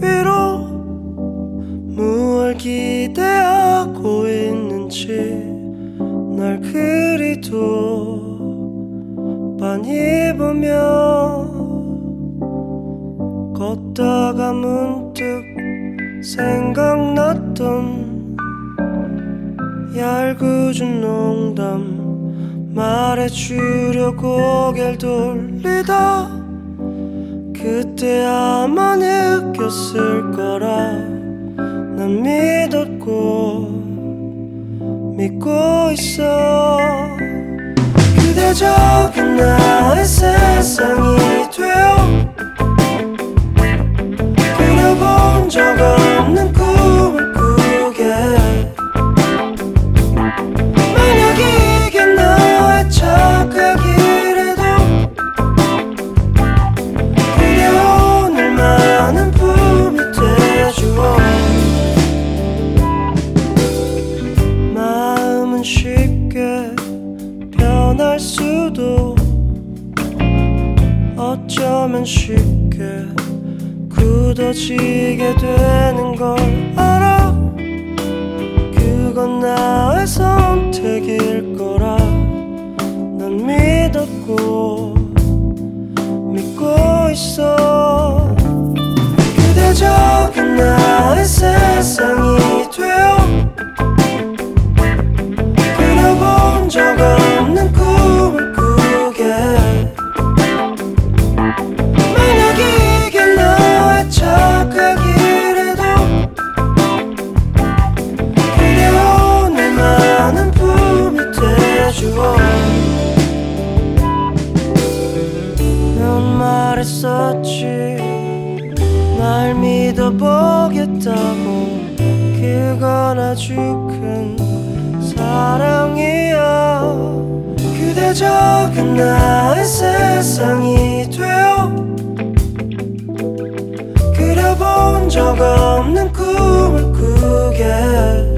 위로 무얼 기대하고 있는지 날 그리도 빤히 보며 걷다가 문득 생각났던 얄궂은 농담 말해주려 고개를 돌리다. 그때 아마 느꼈을 거라. 난 믿었고 믿고 있어. 그대적인 나의 세상이 되어. 그려본 적은 수도 어쩌면 쉽게 굳어지게 되는 걸 알아? 그건 나의 선택일 거라 난 믿었고 믿고 있어. 그대 적은 나의 세상이 되어 그려본 적없 적은 나의 세상이 되어 그려본 적 없는 꿈을 꾸게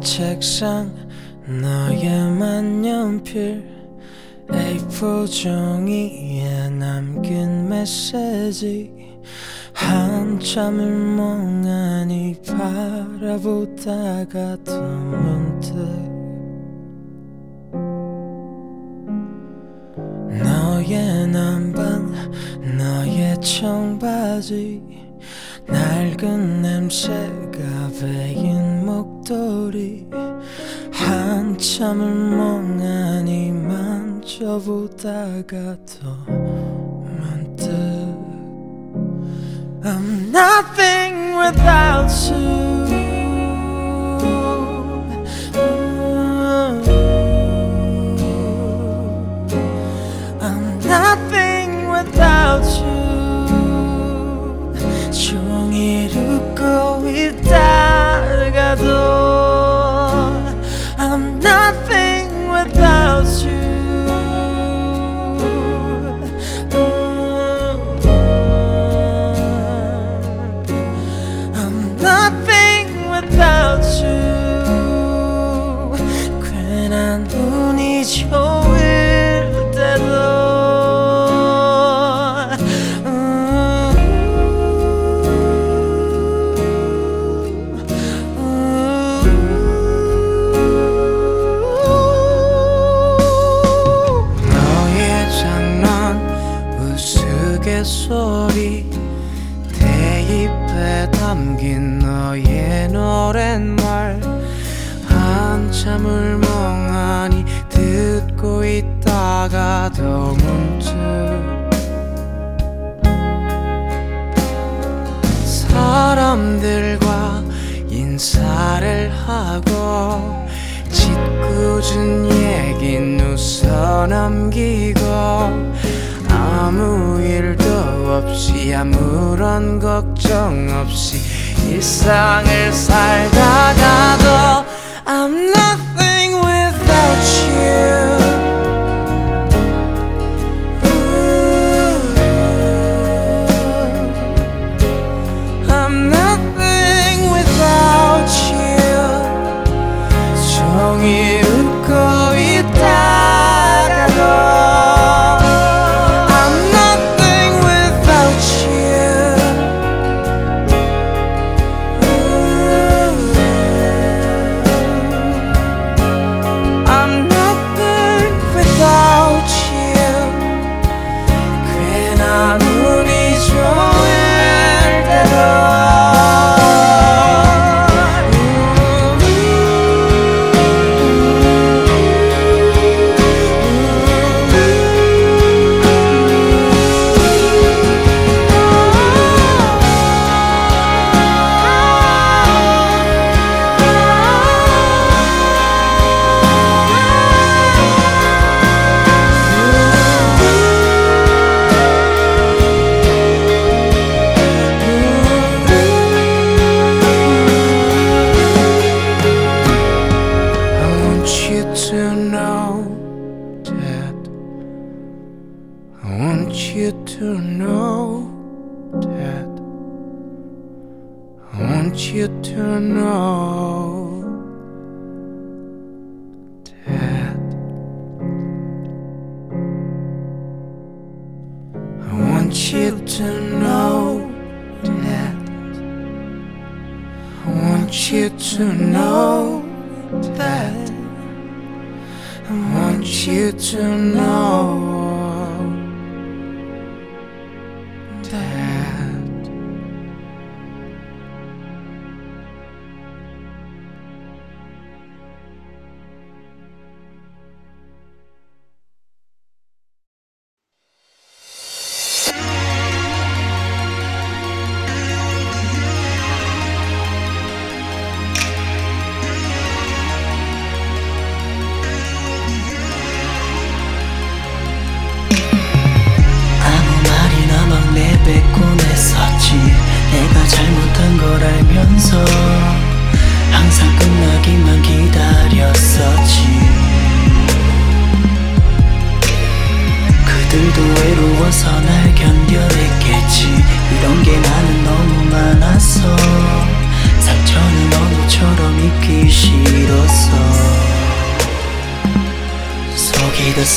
책상 너의 만년필. A4 종이에 남긴 메시지. 한참을 멍하니 바라보다가 또 문득. 너의 난방 너의 청바지. 낡은 냄새가 배인 목 도리 한참을 멍하니 만져보다가 또 문득 I'm nothing without you I'm nothing without you 종일 웃고 있다 가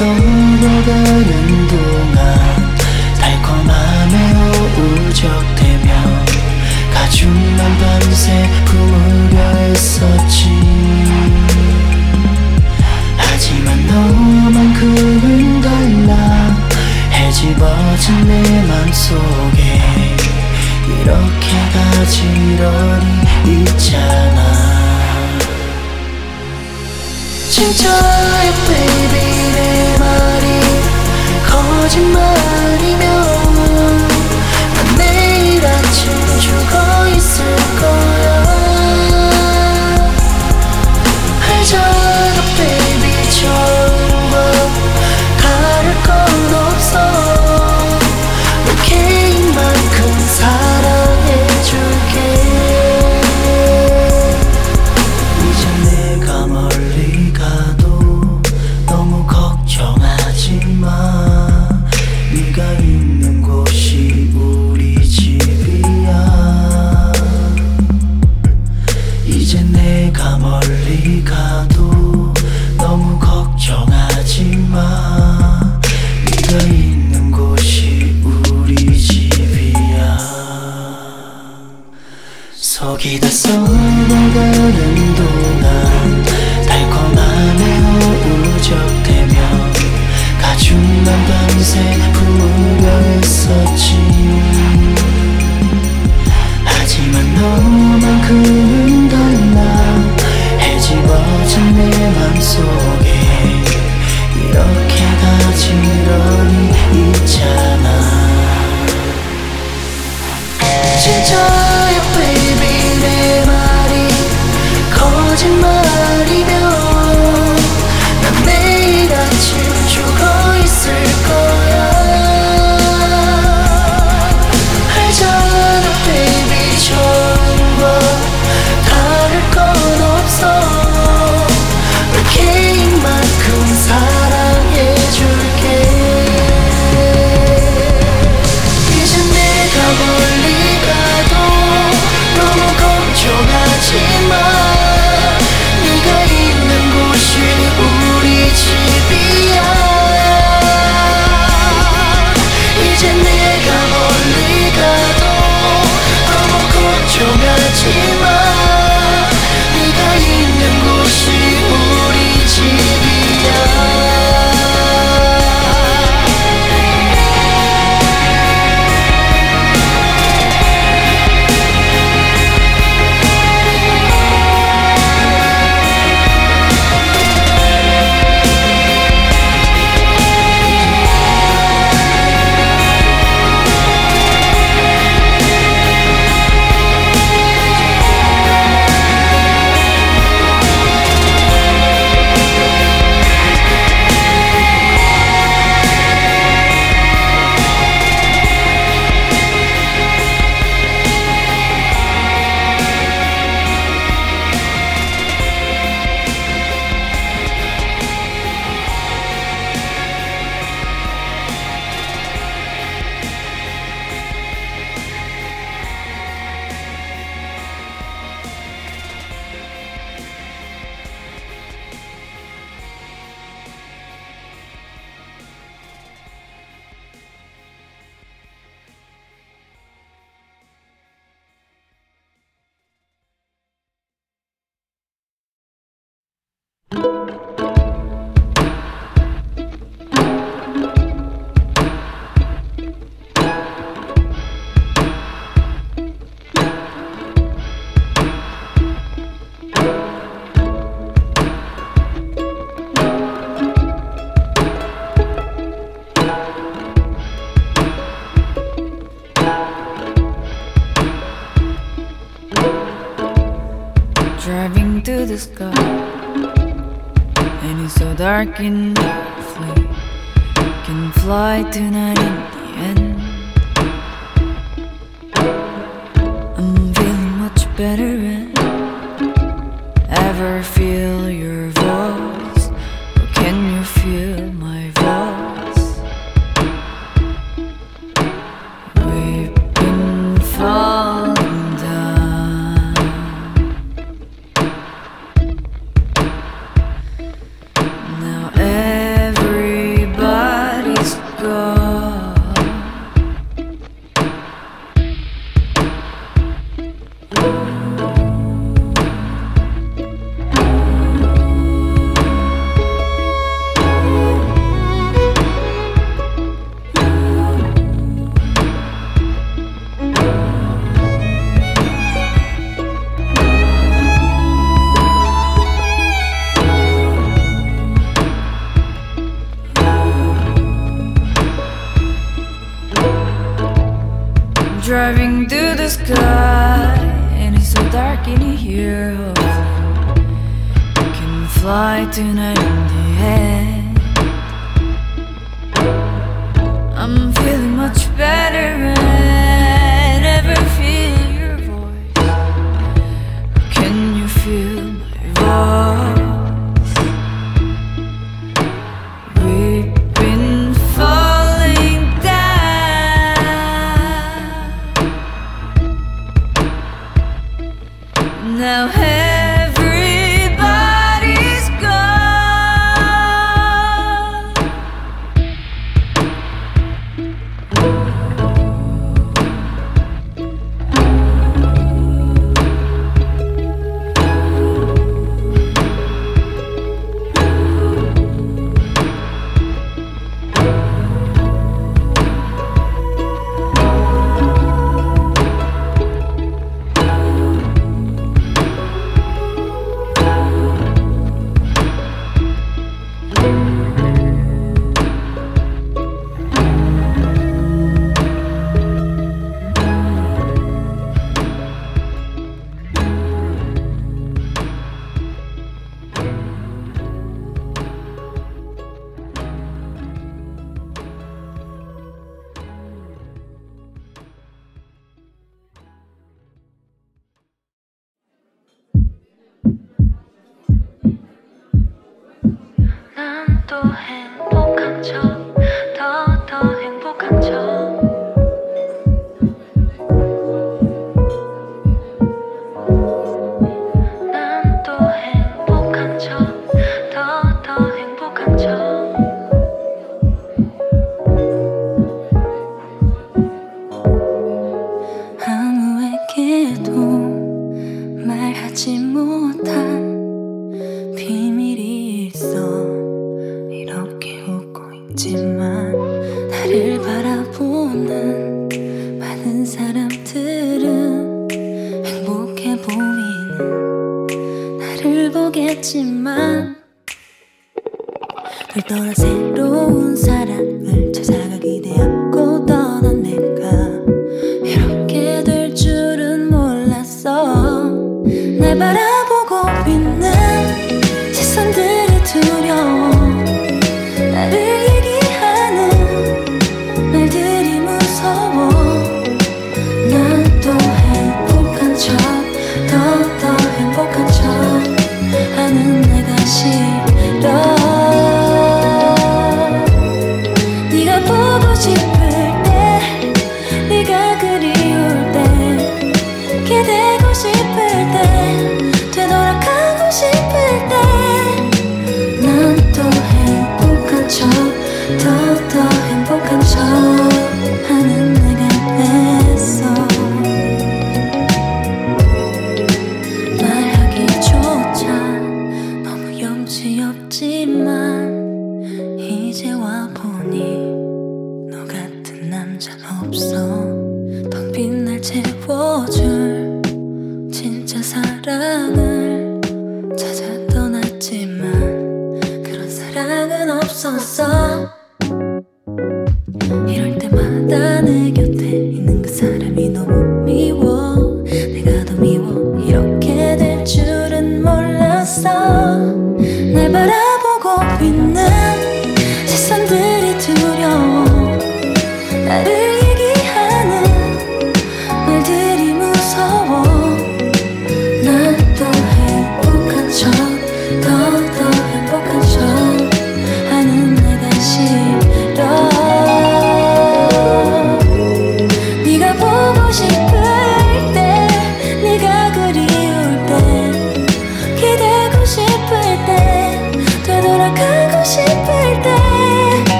서울어가는 동안 달콤함에 우적되며 가죽만 밤새 품으려 했었지. 하지만 너만큼은 달라 해집어진 내 맘속에 이렇게 가지런히 있잖아. enjoy, baby, 내 머리 the sky. And it's so dark and lovely. Can fly tonight in the end. I'm feeling much better. Now hey.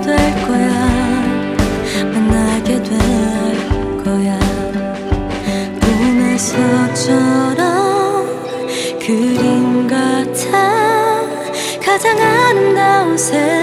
될 거야. 만나게 될 거야. 꿈에서처럼 그림 같아. 가장 아름다운 새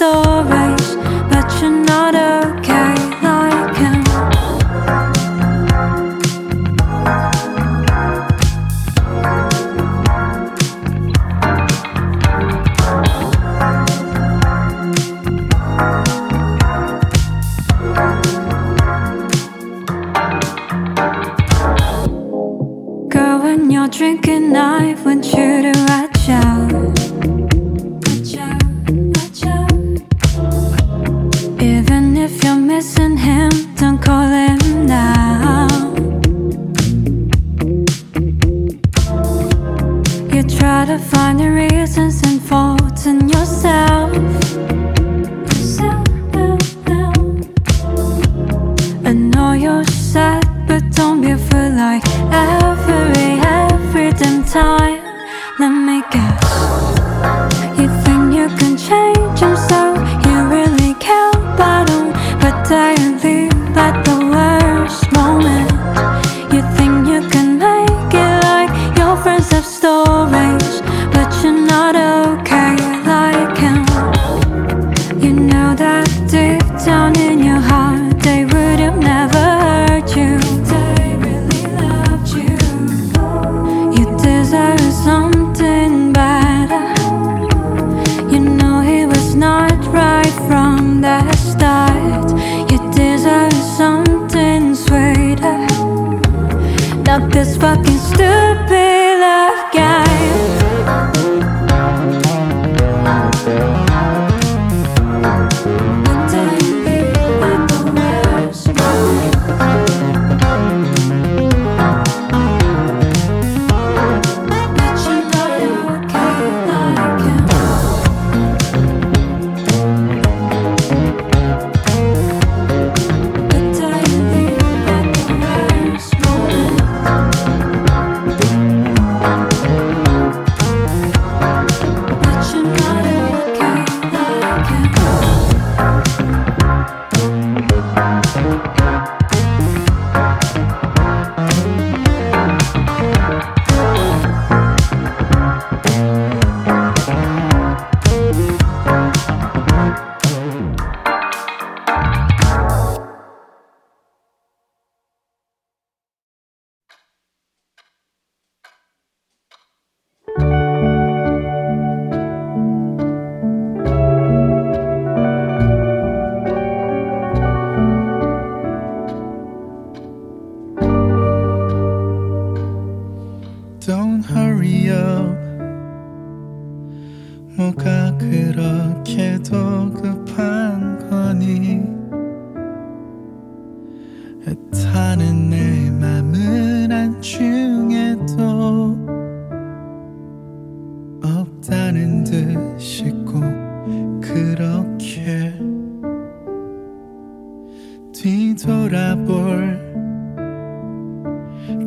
story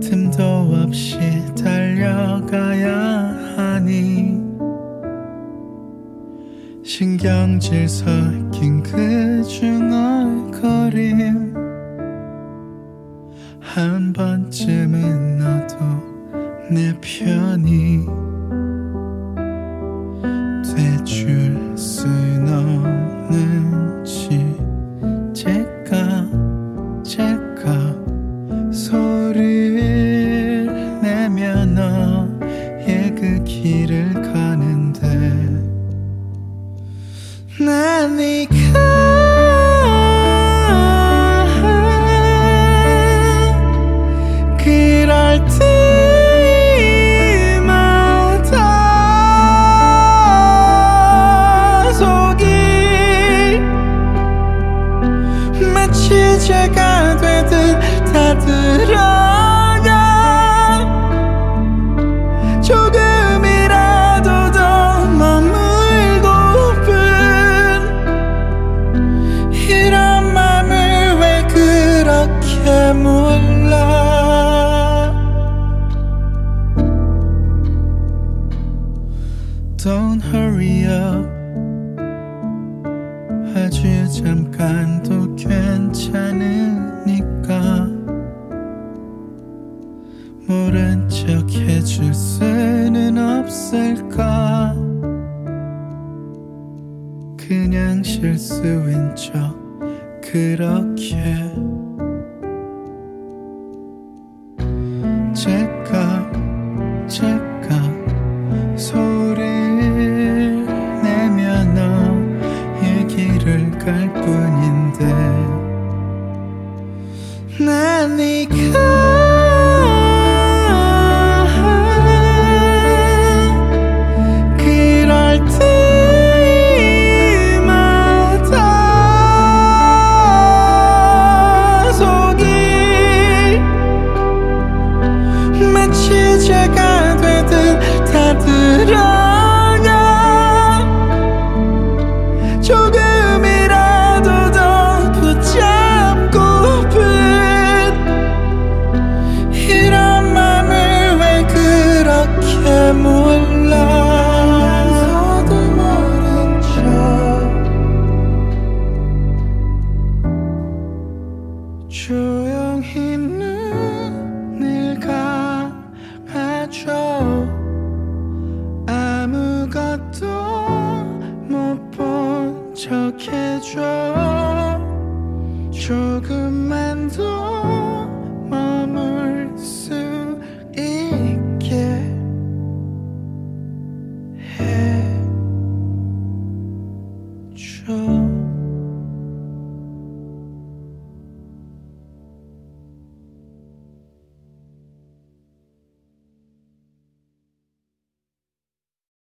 틈도 없이 달려가야 하니. 신경질 섞인 그 중얼거림 한 번쯤은 너도 내 편이 돼줄 순 없는지. 제